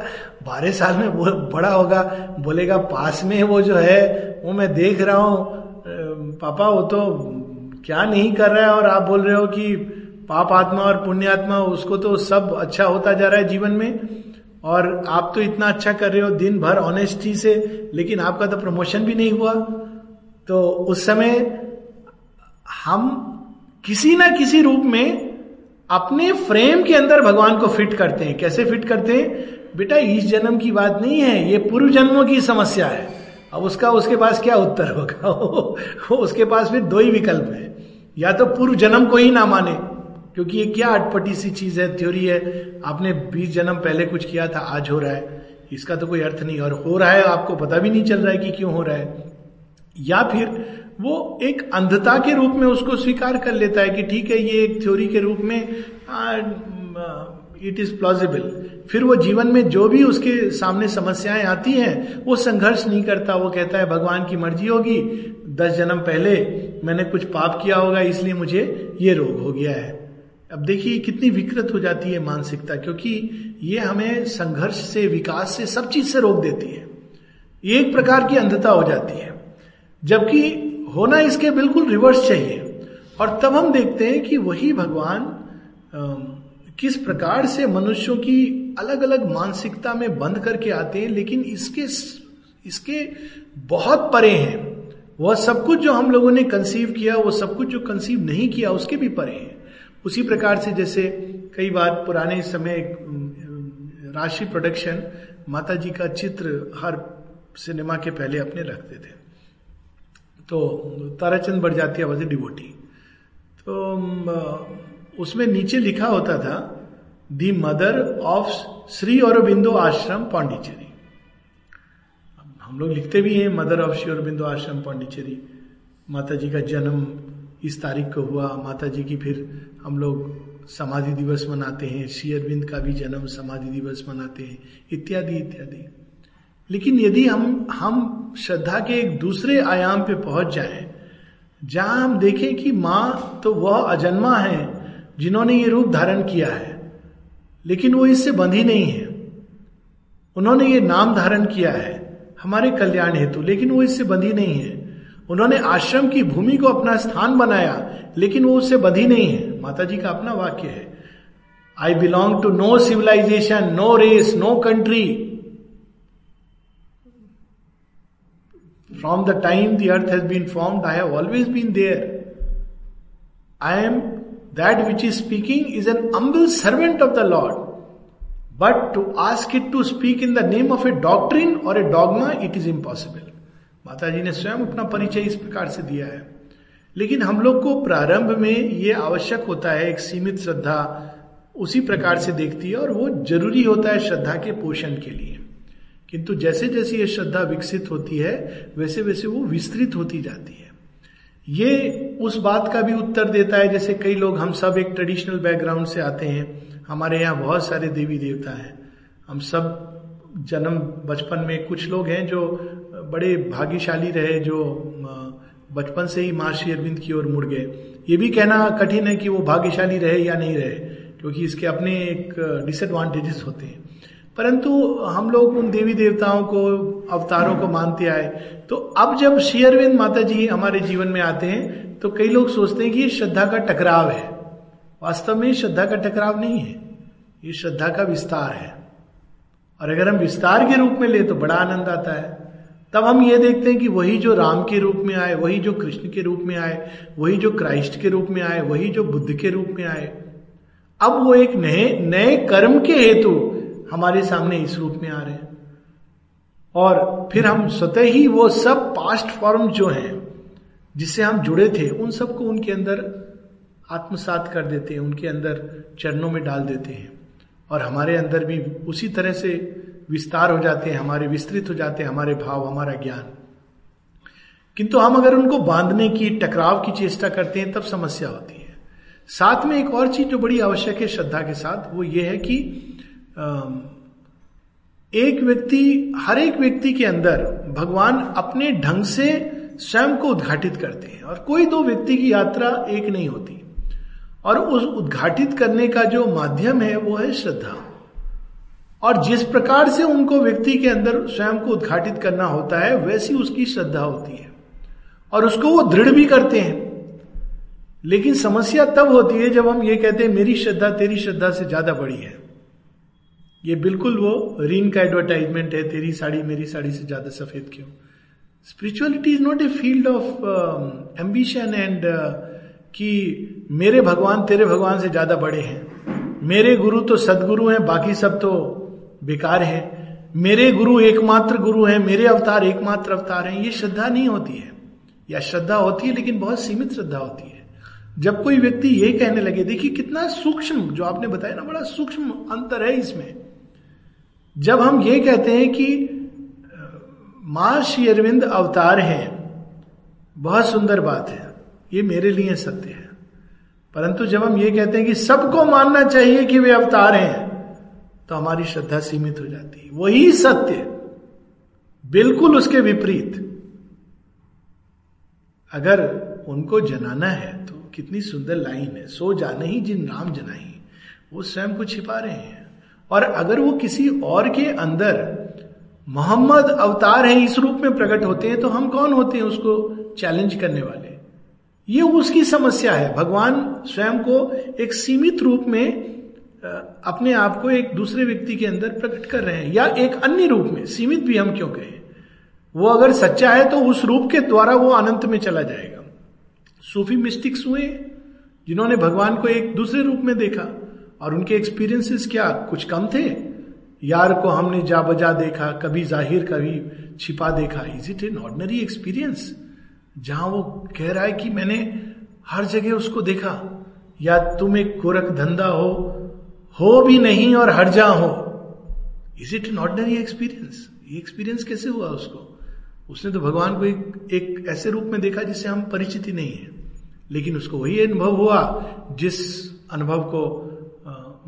बारह साल में वो बड़ा होगा, बोलेगा, पास में वो जो है, वो मैं देख रहा हूँ। पापा, वो तो क्या नहीं कर रहा है? और आप बोल रहे हो कि पाप आत्मा और पुण्य आत्मा उसको तो सब अच्छा होता जा रहा है जीवन में। और आप तो इतना अच्छा कर रहे हो, दिन भर ऑनेस्टी से, लेकिन आपका तो प्रमोशन भी नहीं हुआ। तो उस समय हम किसी ना किसी रूप में अपने फ्रेम के अंदर भगवान को फिट करते हैं। कैसे फिट करते हैं? बेटा, इस जन्म की बात नहीं है, ये पूर्व जन्मों की समस्या है। अब उसका, उसके पास क्या उत्तर होगा? उसके पास फिर दो ही विकल्प है। या तो पूर्व जन्म को ही ना माने क्योंकि ये क्या अटपटी सी चीज़ है थ्योरी है। आपने बीस जन्म पहले कुछ किया था, आज हो रहा है। इसका तो कोई अर्थ नहीं। और हो रहा है, आपको पता भी नहीं चल रहा है कि क्यों हो रहा है। या फिर वो एक अंधता के रूप में उसको स्वीकार कर लेता है कि ठीक है, ये एक थ्योरी के रूप में इट इज़ प्लॉजिबल फिर वो जीवन में जो भी उसके सामने समस्याएँ आती हैं, वो संघर्ष नहीं करता। वो कहता है, भगवान की मर्ज़ी होगी। दस जन्म पहले मैंने कुछ पाप किया होगा, इसलिए मुझे ये रोग हो गया है। अब देखिए कितनी विकृत हो जाती है मानसिकता, क्योंकि ये हमें संघर्ष से, विकास से, सब चीज़ से रोक देती है। ये एक प्रकार की अंधता हो जाती है। जबकि होना इसके बिल्कुल रिवर्स चाहिए। और तब हम देखते हैं कि वही भगवान किस प्रकार से मनुष्यों की अलग अलग मानसिकता में बंद करके आते हैं, लेकिन इसके इसके बहुत परे हैं। वह सब कुछ जो हम लोगों ने कंसीव किया, वो सब कुछ जो कंसीव नहीं किया, उसके भी परे हैं। उसी प्रकार से जैसे कई बार पुराने समय राशि प्रोडक्शन माता जी का चित्र हर सिनेमा के पहले अपने रखते थे। तो ताराचंद बढ़ जाती आवाज़ डिवोटी तो उसमें नीचे लिखा होता था the Mother of Shri Aurobindo ashram Pondicherry हम लोग लिखते भी हैं मदर ऑफ़ श्री औरबिंदो आश्रम पांडिचेरी माता जी का जन्म इस तारीख को हुआ माता जी की फिर हम लोग समाधि दिवस मनाते हैं, श्री अरविंद का भी जन्म समाधि दिवस मनाते हैं, इत्यादि इत्यादि। लेकिन यदि हम हम श्रद्धा के एक दूसरे आयाम पे पहुँच जाए, जहाँ हम देखें कि माँ तो वह अजन्मा है जिन्होंने ये रूप धारण किया है, लेकिन वो इससे बंधी नहीं है। उन्होंने ये नाम धारण किया है, हमारे कल्याण हेतु, लेकिन वो इससे बंधी नहीं है। उन्होंने आश्रम की भूमि को अपना स्थान बनाया, लेकिन वो उससे बधी नहीं है। माता जी का अपना वाक्य है I belong to no civilisation no race no country from the time the earth has been formed I have always been there I am that which is speaking is an humble servant of the Lord but to ask it to speak in the name of a doctrine or a dogma it is impossible माता जी ने स्वयं अपना परिचय इस प्रकार से दिया है। लेकिन हम लोग को प्रारंभ में ये आवश्यक होता है, एक सीमित श्रद्धा उसी प्रकार से देखती है और वो ज़रूरी होता है श्रद्धा के पोषण के लिए। किंतु जैसे जैसे ये श्रद्धा विकसित होती है वैसे वैसे वो विस्तृत होती जाती है। ये उस बात का भी उत्तर देता है, जैसे कई लोग, हम सब एक ट्रेडिशनल बैकग्राउंड से आते हैं, हमारे यहाँ बहुत सारे देवी देवता हैं। हम सब जन्म बचपन में कुछ लोग हैं जो बड़े भाग्यशाली रहे जो बचपन से ही महर्षि अरविंद की ओर मुड़ गए। ये भी कहना कठिन है कि वो भाग्यशाली रहे या नहीं रहे, क्योंकि इसके अपने एक डिसएडवांटेजेस होते हैं। परंतु हम लोग उन देवी देवताओं को, अवतारों को मानते आए। तो अब जब श्री अरविंद माता जी हमारे जीवन में आते हैं तो कई लोग सोचते हैं कि ये श्रद्धा का टकराव है। वास्तव में श्रद्धा का टकराव नहीं है। ये श्रद्धा का विस्तार है। और अगर हम विस्तार के रूप में ले तो बड़ा आनंद आता है। तब हम ये देखते हैं कि वही जो राम के रूप में आए, वही जो कृष्ण के रूप में आए, वही जो क्राइस्ट के रूप में आए, वही जो बुद्ध के रूप में आए, अब वो एक नए नए कर्म के हेतु हमारे सामने इस रूप में आ रहे हैं। और फिर हम स्वतः ही वो सब पास्ट फॉर्म जो हैं, जिससे हम जुड़े थे, उन सबको उनके अंदर आत्मसात कर देते हैं, उनके अंदर चरणों में डाल देते हैं। और हमारे अंदर भी उसी तरह से विस्तार हो जाते हैं, हमारे विस्तृत हो जाते हैं, हमारे भाव, हमारा ज्ञान। किंतु हम अगर उनको बांधने की, टकराव की चेष्टा करते हैं, तब समस्या होती है। साथ में एक और चीज़ जो बड़ी आवश्यक है श्रद्धा के साथ, वो ये है कि एक व्यक्ति, हर एक व्यक्ति के अंदर भगवान अपने ढंग से स्वयं को उद्घाटित करते हैं और कोई दो व्यक्ति की यात्रा एक नहीं होती। और उस उद्घाटित करने का जो माध्यम है, वो है श्रद्धा। और जिस प्रकार से उनको व्यक्ति के अंदर स्वयं को उद्घाटित करना होता है, वैसी उसकी श्रद्धा होती है। और उसको वो दृढ़ भी करते हैं। लेकिन समस्या तब होती है जब हम ये कहते हैं, मेरी श्रद्धा तेरी श्रद्धा से ज़्यादा बड़ी है। ये बिल्कुल वो रीन का एडवर्टाइजमेंट है, तेरी साड़ी मेरी साड़ी से ज़्यादा सफ़ेद क्यों? Spirituality is not a field of ambition and कि मेरे भगवान तेरे भगवान से ज़्यादा बड़े हैं। मेरे गुरु तो सदगुरु हैं, बाकी सब तो बेकार है। मेरे गुरु एकमात्र गुरु हैं, मेरे अवतार एकमात्र अवतार हैं, ये श्रद्धा नहीं होती है। या श्रद्धा होती है, लेकिन बहुत सीमित श्रद्धा होती है। जब कोई व्यक्ति ये कहने लगे, देखिए कितना सूक्ष्म, जो आपने बताया ना, बड़ा सूक्ष्म अंतर है इसमें। जब हम ये कहते हैं कि माँ श्री अरविंद अवतार हैं, बहुत सुंदर बात है, ये मेरे लिए सत्य है। परंतु जब हम ये कहते हैं कि सबको मानना चाहिए कि वे अवतार हैं तो हमारी श्रद्धा सीमित हो जाती है। वही सत्य, बिल्कुल उसके विपरीत। अगर उनको जनाना है तो कितनी सुंदर लाइन है, सो जाने ही जिन नाम जनाई, वो स्वयं को छिपा रहे हैं। और अगर वो किसी और के अंदर मोहम्मद अवतार है, इस रूप में प्रकट होते हैं तो हम कौन होते हैं उसको चैलेंज करने वाले? ये उसकी समस्या है। भगवान स्वयं को एक सीमित रूप में अपने आप को एक दूसरे व्यक्ति के अंदर प्रकट कर रहे हैं, या एक अन्य रूप में, सीमित भी हम क्यों कहें? वो अगर सच्चा है तो उस रूप के द्वारा वो अनंत में चला जाएगा। सूफी मिस्टिक्स हुए, जिन्होंने भगवान को एक दूसरे रूप में देखा, और उनके एक्सपीरियंसेस क्या, कुछ कम थे? यार को हमने जा बजा देखा, कभी ज़ाहिर, कभी छिपा देखा। Is it an ordinary experience जहाँ वो कह रहा है कि मैंने हर जगह उसको देखा। या तुम एक गोरख धंधा हो हो भी नहीं और हर जा हो। Is it an ordinary experience ये एक्सपीरियंस कैसे हुआ उसको? उसने तो भगवान को एक, एक ऐसे रूप में देखा जिससे हम परिचित ही नहीं है। लेकिन उसको वही अनुभव हुआ जिस अनुभव को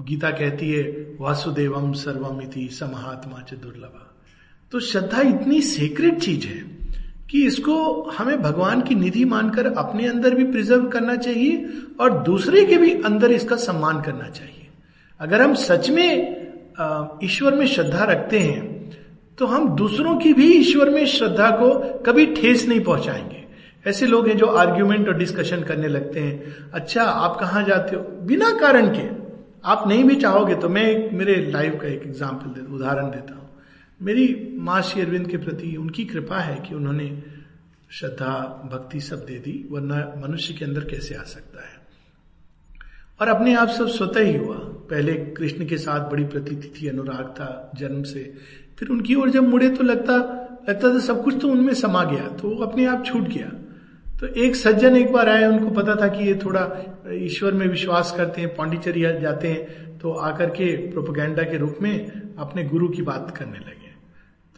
गीता कहती है वासुदेवम सर्वम इति समहात्मा च दुर्लभा। तो श्रद्धा इतनी सीक्रेट चीज़ है कि इसको हमें भगवान की निधि मानकर अपने अंदर भी प्रिजर्व करना चाहिए और दूसरे के भी अंदर इसका सम्मान करना चाहिए। अगर हम सच में ईश्वर में श्रद्धा रखते हैं तो हम दूसरों की भी ईश्वर में श्रद्धा को कभी ठेस नहीं पहुंचाएँगे। ऐसे लोग हैं जो आर्ग्यूमेंट और डिस्कशन करने लगते हैं अच्छा आप कहाँ जाते हो? बिना कारण के। आप नहीं भी चाहोगे तो मैं मेरे लाइफ का एक एग्ज़ाम्पल दे, उदाहरण देता हूँ। मेरी माँ श्री अरविंद के प्रति उनकी कृपा है कि उन्होंने श्रद्धा, भक्ति सब दे दी, वरना मनुष्य के अंदर कैसे आ सकता है? और अपने आप सब स्वतः ही हुआ। पहले कृष्ण के साथ बड़ी प्रतीति थी, अनुराग था जन्म से। फिर उनकी ओर जब मुड़े तो लगता लगता था सब कुछ तो उनमें समा गया तो वो अपने आप छूट गया। तो एक सज्जन एक बार आए, उनको पता था कि ये थोड़ा ईश्वर में विश्वास करते हैं पांडिचेरी जाते हैं तो आकर के प्रोपोगेंडा के रूप में अपने गुरु की बात करने लगे।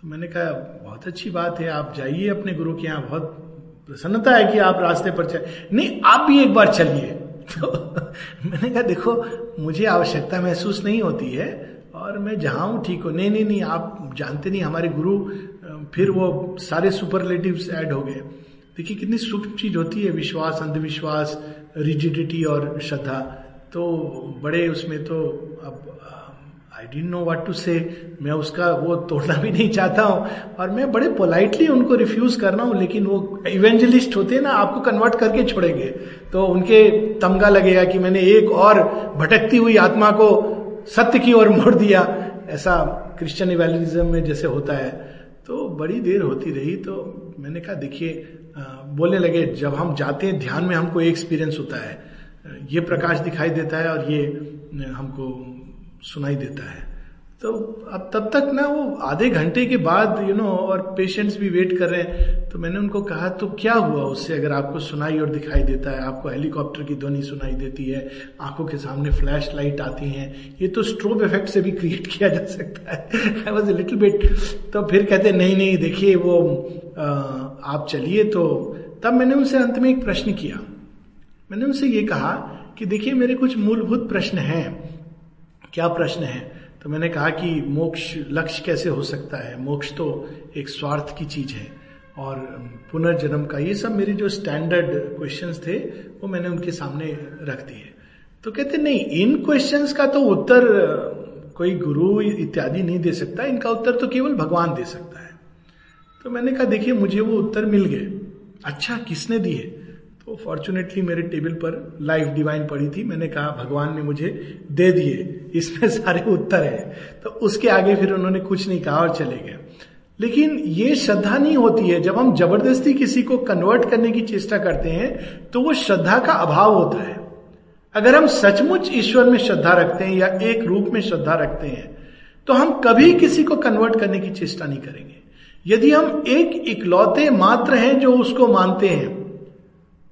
तो मैंने कहा, बहुत अच्छी बात है, आप जाइए अपने गुरु के यहाँ, बहुत प्रसन्नता है कि आप रास्ते पर चल नहीं, आप भी एक बार चलिए तो मैंने कहा, देखो, मुझे आवश्यकता महसूस नहीं होती है और मैं जहाँ हूँ, ठीक हो। नहीं नहीं नहीं, आप जानते नहीं, हमारे गुरु, फिर वो सारे सुपरलेटिव ऐड हो गए। देखिए, कितनी सूक्ष्म चीज़ होती है, विश्वास, अंधविश्वास रिजिडिटी और श्रद्धा। तो बड़े उसमें तो अब I don't know what to say मैं उसका वो तोड़ना भी नहीं चाहता हूँ। और मैं बड़े पोलाइटली उनको रिफ्यूज कर रहा हूँ, लेकिन वो इवेंजलिस्ट होते हैं ना, आपको कन्वर्ट करके छोड़ेंगे। तो उनके तमगा लगेगा कि मैंने एक और भटकती हुई आत्मा को सत्य की ओर मोड़ दिया। ऐसा क्रिश्चियन इवेलिज्म में जैसे होता है। तो बड़ी देर होती रही तो मैंने कहा, देखिए बोलने लगे, जब हम जाते हैं, ध्यान में हमको एक एक्सपीरियंस होता है। ये प्रकाश दिखाई देता है और ये हमको सुनाई देता है। तो अब तब तक ना वो आधे घंटे के बाद यू you नो know, और पेशेंट्स भी वेट कर रहे हैं। तो मैंने उनको कहा तो क्या हुआ उससे? अगर आपको सुनाई और दिखाई देता है आपको हेलीकॉप्टर की ध्वनि सुनाई देती है आँखों के सामने फ्लैश लाइट आती हैं ये तो स्ट्रोब इफ़ेक्ट से भी क्रिएट किया जा सकता है। I was a little bit तो फिर कहते नहीं नहीं देखिए वो आ, आप चलिए। तो तब मैंने उनसे अंत में एक प्रश्न किया। मैंने उनसे ये कहा कि देखिए मेरे कुछ मूलभूत प्रश्न हैं। क्या प्रश्न है? तो मैंने कहा कि मोक्ष लक्ष्य कैसे हो सकता है? मोक्ष तो एक स्वार्थ की चीज़ है। और पुनर्जन्म का ये सब मेरे जो स्टैंडर्ड क्वेश्चन थे, वो मैंने उनके सामने रख दिए। तो कहते, नहीं, इन क्वेश्चन का तो उत्तर कोई गुरु इत्यादि नहीं दे सकता। इनका उत्तर तो केवल भगवान दे सकता है। तो मैंने कहा, देखिए, मुझे वो उत्तर मिल गए। अच्छा किसने दिए? तो फॉर्चुनेटली मेरे टेबल पर लाइफ डिवाइन पड़ी थी। मैंने कहा, भगवान ने मुझे दे दिए। इसमें सारे उत्तर है। तो उसके आगे फिर उन्होंने कुछ नहीं कहा और चले गए। लेकिन ये श्रद्धा नहीं होती है। जब हम ज़बरदस्ती किसी को कन्वर्ट करने की चेष्टा करते हैं तो वो श्रद्धा का अभाव होता है। अगर हम सचमुच ईश्वर में श्रद्धा रखते हैं या एक रूप में श्रद्धा रखते हैं तो हम कभी किसी को कन्वर्ट करने की चेष्टा नहीं करेंगे। यदि हम एक इकलौते मात्र हैं जो उसको मानते हैं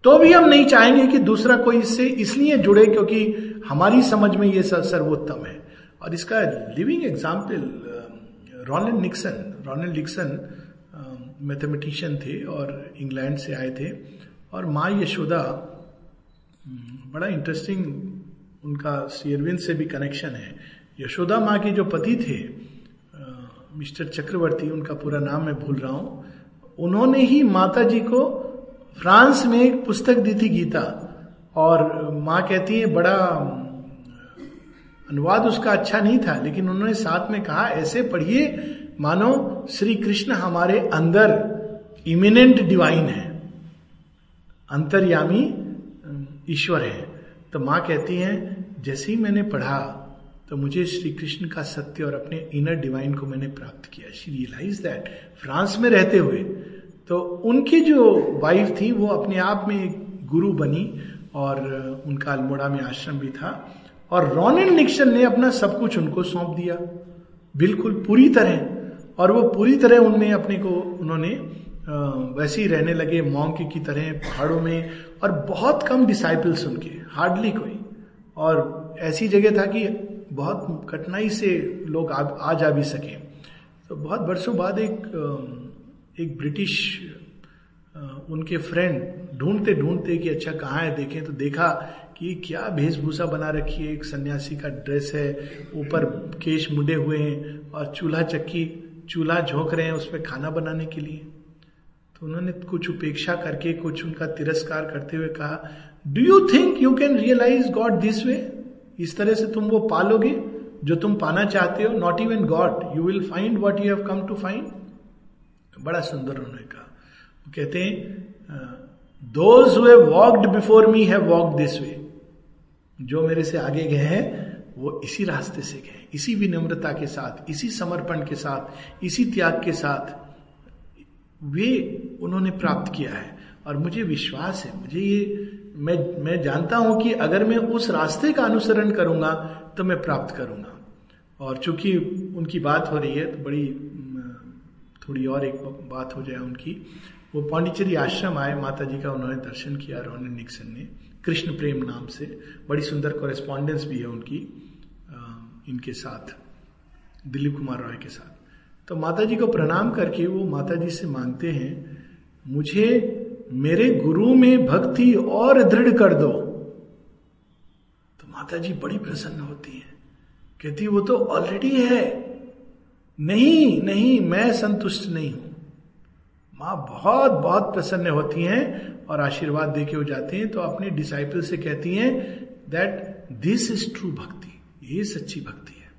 तो भी हम नहीं चाहेंगे कि दूसरा कोई इससे इसलिए जुड़े क्योंकि हमारी समझ में ये सर्वोत्तम है। और इसका living example Ronald Nixon Ronald Nixon mathematician थे और इंग्लैंड से आए थे। और माँ यशोदा बड़ा इंटरेस्टिंग उनका शेयरविंद से भी कनेक्शन है। यशोदा माँ के जो पति थे मिस्टर चक्रवर्ती, उनका पूरा नाम मैं भूल रहा हूँ, उन्होंने ही माता जी को फ्रांस में एक पुस्तक दी थी गीता, और माँ कहती है, बड़ा, अनुवाद उसका अच्छा नहीं था, लेकिन उन्होंने साथ में कहा, ऐसे पढ़िए, मानो श्री कृष्ण हमारे अंदर इमिनेंट डिवाइन है, अंतर्यामी, ईश्वर है। तो माँ कहती है, जैसे ही मैंने पढ़ा तो मुझे श्री कृष्ण का सत्य और अपने इनर डिवाइन को मैंने प्राप्त किया। शी रियलाइज़ दैट फ्रांस में रहते हुए तो उनकी जो वाइफ थी वो अपने आप में गुरु बनी और उनका अल्मोड़ा में आश्रम भी था। और रॉनिल निक्सन ने अपना सब कुछ उनको सौंप दिया बिल्कुल पूरी तरह। और वो पूरी तरह उनमें अपने को उन्होंने वैसे ही रहने लगे मॉन्क की तरह पहाड़ों में और बहुत कम डिसाइपल्स उनके हार्डली कोई। और ऐसी जगह था कि बहुत कठिनाई से लोग आ, आ जा भी सके। तो बहुत वर्षों बाद एक एक ब्रिटिश उनके फ्रेंड ढूंढते ढूंढते कि अच्छा कहाँ है, देखें तो देखा कि क्या वेशभूषा बना रखी है, एक सन्यासी का ड्रेस है, ऊपर केश मुडे हुए हैं और चूल्हा चक्की, चूल्हा झोंक रहे हैं उसमें खाना बनाने के लिए। तो उन्होंने कुछ उपेक्षा करके, कुछ उनका तिरस्कार करते हुए कहा do you think you can realise God this way इस तरह से तुम वो पालोगे जो तुम पाना चाहते हो? Not even God you will find what you have come to find बड़ा सुंदर उन्होंने कहा। कहते हैं those who walked before me have walk this way जो मेरे से आगे गए हैं, वो इसी रास्ते से गए इसी विनम्रता के साथ, इसी समर्पण के साथ, इसी त्याग के साथ वे उन्होंने प्राप्त किया है। और मुझे विश्वास है, मुझे ये, मैं मैं जानता हूँ कि अगर मैं उस रास्ते का अनुसरण करूँगा तो मैं प्राप्त करूँगा। और चूँकि उनकी बात हो रही है तो बड़ी थोड़ी और एक बात हो जाए उनकी। वो पांडिचेरी आश्रम आए माता जी का उन्होंने दर्शन किया रोनन निक्सन ने कृष्ण प्रेम नाम से, बड़ी सुंदर कॉरेस्पॉन्डेंस भी है उनकी इनके साथ, दिलीप कुमार रॉय के साथ। तो माता जी को प्रणाम करके वो माता जी से मांगते हैं, मुझे मेरे गुरु में भक्ति और दृढ़ कर दो। तो माता जी बड़ी प्रसन्न होती है। कहती वो तो ऑलरेडी है। नहीं नहीं, मैं संतुष्ट नहीं हूँ। माँ बहुत बहुत प्रसन्न होती हैं और आशीर्वाद दे के हो जाते हैं तो अपने डिसाइपल से कहती हैं दैट दिस इज़ ट्रू भक्ति ये सच्ची भक्ति है।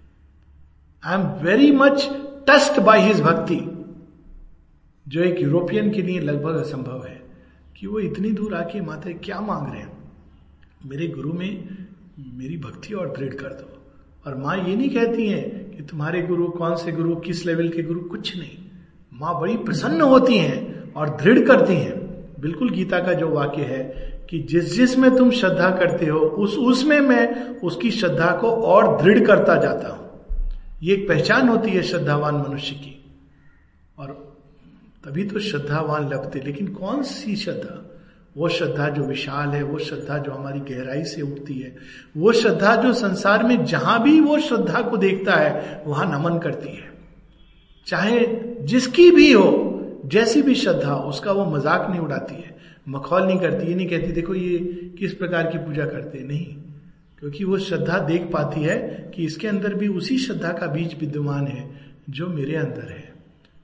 I am very much touched by his bhakti जो एक यूरोपियन के लिए लगभग असंभव है, कि वो इतनी दूर आके माता क्या मांग रहे हैं? मेरे गुरु में मेरी भक्ति और दृढ़ कर दो। और माँ ये नहीं कहती है कि तुम्हारे गुरु कौन से गुरु, किस लेवल के गुरु, कुछ नहीं। माँ बड़ी प्रसन्न होती हैं और दृढ़ करती हैं। बिल्कुल गीता का जो वाक्य है कि जिस जिस में तुम श्रद्धा करते हो, उस उसमें मैं उसकी श्रद्धा को और दृढ़ करता जाता हूँ। ये एक पहचान होती है श्रद्धावान मनुष्य की। और तभी तो श्रद्धावान लगते, लेकिन कौन सी श्रद्धा? वो श्रद्धा जो विशाल है, वो श्रद्धा जो हमारी गहराई से उठती है, वो श्रद्धा जो संसार में जहाँ भी वो श्रद्धा को देखता है, वहाँ नमन करती है। चाहे जिसकी भी हो, जैसी भी श्रद्धा हो, उसका वो मज़ाक नहीं उड़ाती है, मखौल नहीं करती, ये नहीं कहती, देखो ये किस प्रकार की पूजा करते नहीं, क्योंकि वो श्रद्धा देख पाती है कि इसके अंदर भी उसी श्रद्धा का बीज विद्यमान है, जो मेरे अंदर है।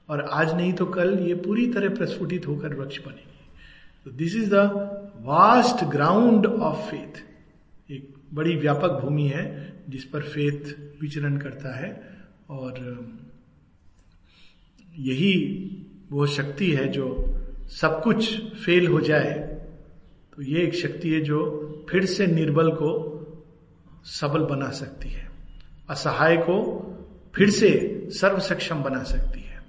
और आज नहीं तो कल ये पूरी तरह प्रस्फुटित होकर वृक्ष बनेगी। तो this is the vast ground of faith एक बड़ी व्यापक भूमि है, जिस पर फेथ विचरण करता है, और यही वो शक्ति है जो सब कुछ फेल हो जाए तो ये एक शक्ति है जो फिर से निर्बल को सबल बना सकती है, असहाय को फिर से सर्व सक्षम बना सकती है।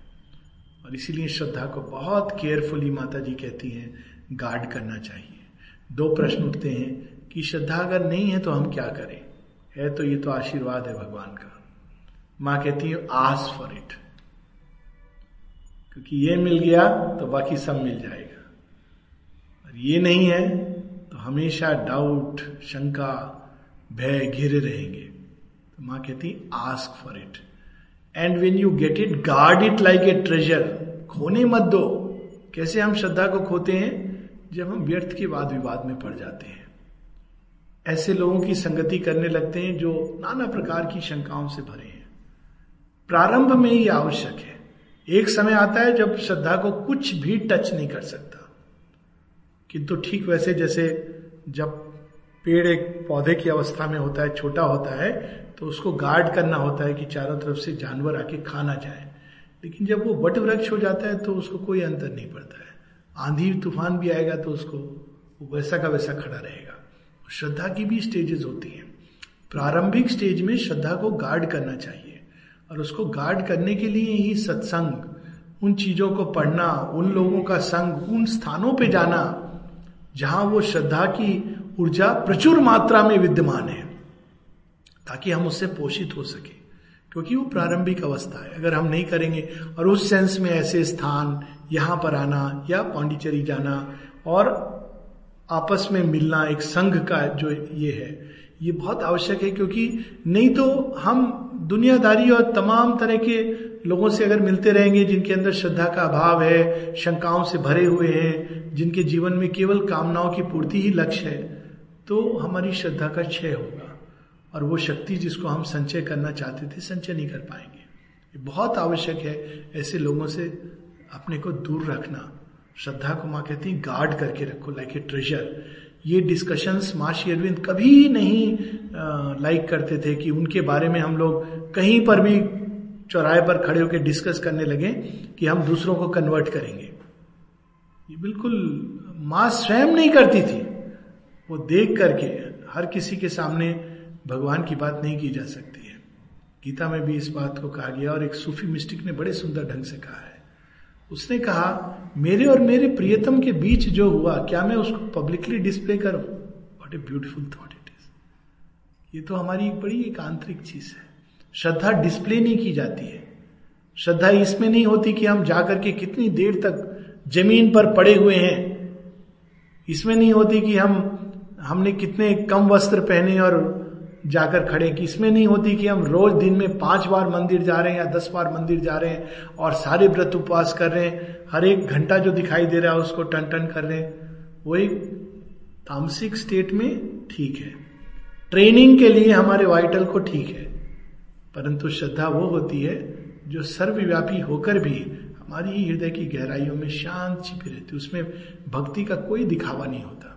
और इसीलिए श्रद्धा को बहुत केयरफुली माता जी कहती हैं गार्ड करना चाहिए। दो प्रश्न उठते हैं कि श्रद्धा अगर नहीं है तो हम क्या करें? है तो ये तो आशीर्वाद है भगवान का। माँ कहती है आस फॉर इट क्योंकि ये मिल गया तो बाकी सब मिल जाएगा। और ये नहीं है तो हमेशा डाउट शंका, भय घिरे रहेंगे। तो माँ कहती ask for it and when you get it guard it like a treasure खोने मत दो। कैसे हम श्रद्धा को खोते हैं? जब हम व्यर्थ के वाद विवाद में पड़ जाते हैं। ऐसे लोगों की संगति करने लगते हैं जो नाना प्रकार की शंकाओं से भरे हैं। प्रारंभ में ही आवश्यक है। एक समय आता है जब श्रद्धा को कुछ भी टच नहीं कर सकता। किंतु ठीक वैसे जैसे जब पेड़ एक पौधे की अवस्था में होता है, छोटा होता है तो उसको गार्ड करना होता है कि चारों तरफ़ से जानवर आके खाना जाए। लेकिन जब वो वट वृक्ष हो जाता है तो उसको कोई अंतर नहीं पड़ता है। आंधी तूफ़ान भी आएगा तो उसको वैसा का वैसा खड़ा रहेगा। श्रद्धा की भी स्टेजेस होती हैं। प्रारंभिक स्टेज में श्रद्धा को गार्ड करना चाहिए। और उसको गार्ड करने के लिए ही सत्संग, उन चीज़ों को पढ़ना, उन लोगों का संग, उन स्थानों पे जाना, जहाँ वो श्रद्धा की ऊर्जा प्रचुर मात्रा में विद्यमान है, ताकि हम उससे पोषित हो सके। क्योंकि वो प्रारंभिक अवस्था है। अगर हम नहीं करेंगे और उस सेंस में ऐसे स्थान, यहाँ पर आना या पांडिचेरी जाना और आपस में मिलना एक संघ का जो ये है, ये बहुत आवश्यक है क्योंकि नहीं तो हम दुनियादारी और तमाम तरह के लोगों से अगर मिलते रहेंगे, जिनके अंदर श्रद्धा का अभाव है, शंकाओं से भरे हुए हैं, जिनके जीवन में केवल कामनाओं की पूर्ति ही लक्ष्य है तो हमारी श्रद्धा का क्षय होगा। और वो शक्ति जिसको हम संचय करना चाहते थे, संचय नहीं कर पाएँगे। ये बहुत आवश्यक है ऐसे लोगों से अपने को दूर रखना। श्रद्धा को माँ कहती गार्ड करके रखो लाइक ए ट्रेजर ये डिस्कशंस माशी अरविंद कभी नहीं लाइक करते थे कि उनके बारे में हम लोग कहीं पर भी चौराहे पर खड़े होकर डिस्कस करने लगे कि हम दूसरों को कन्वर्ट करेंगे। ये बिल्कुल माँ स्वयं नहीं करती थी। वो देख करके हर किसी के सामने भगवान की बात नहीं की जा सकती है। गीता में भी इस बात को कहा गया और एक सूफी मिस्टिक ने बड़े सुंदर ढंग से कहा है। उसने कहा, मेरे और मेरे प्रियतम के बीच जो हुआ, क्या मैं उसको पब्लिकली डिस्प्ले करूँ? What a beautiful thought it is ये तो हमारी एक बड़ी एक आंतरिक चीज़ है। श्रद्धा डिस्प्ले नहीं की जाती है। श्रद्धा इसमें नहीं होती कि हम जाकर के कितनी देर तक ज़मीन पर पड़े हुए हैं। इसमें नहीं होती कि हम, हमने कितने कम वस्त्र पहने और जाकर खड़े कि इसमें नहीं होती कि हम रोज दिन में पाँच बार मंदिर जा रहे हैं या दस बार मंदिर जा रहे हैं और सारे व्रत उपवास कर रहे हैं, हर एक घंटा जो दिखाई दे रहा है उसको टन टन कर रहे हैं वो एक तामसिक स्टेट में ठीक है। ट्रेनिंग के लिए हमारे वाइटल को ठीक है, परंतु श्रद्धा वो होती है जो सर्वव्यापी होकर भी हमारी हृदय की गहराइयों में शांत छिपी रहती है, उसमें भक्ति का कोई दिखावा नहीं होता।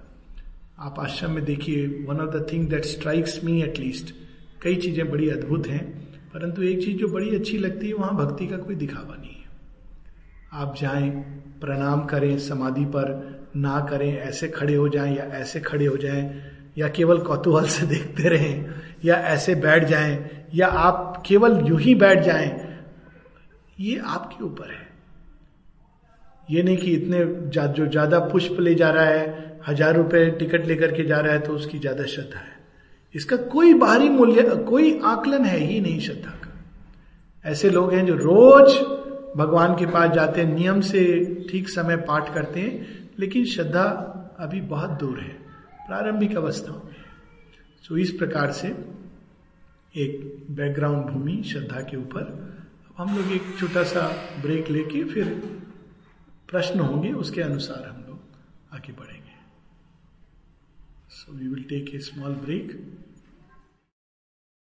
आप आश्रम में देखिए one of the thing that strikes me at least कई चीज़ें बड़ी अद्भुत हैं परंतु एक चीज़ जो बड़ी अच्छी लगती है वहाँ भक्ति का कोई दिखावा नहीं है। आप जाएँ प्रणाम करें समाधि पर ना करें ऐसे खड़े हो जाएँ या ऐसे खड़े हो जाएँ या केवल कौतूहल से देखते रहें या ऐसे बैठ जाएँ या आप केवल यूँ ही बैठ जाएँ ये आपके ऊपर है। ये नहीं कि इतने जा, जो ज़्यादा पुष्प ले जा रहा है हज़ार रुपए टिकट लेकर के जा रहा है तो उसकी ज़्यादा श्रद्धा है। इसका कोई बाहरी मूल्य, कोई आकलन है ही नहीं श्रद्धा का। ऐसे लोग हैं जो रोज भगवान के पास जाते हैं, नियम से ठीक समय पाठ करते हैं, लेकिन श्रद्धा अभी बहुत दूर है, प्रारंभिक अवस्थाओं में। सो इस प्रकार से एक बैकग्राउंड भूमि श्रद्धा के ऊपर अब हम लोग एक छोटा सा ब्रेक लेके फिर प्रश्न होंगे, उसके अनुसार हम लोग आगे बढ़ेंगे। So we will take a small break.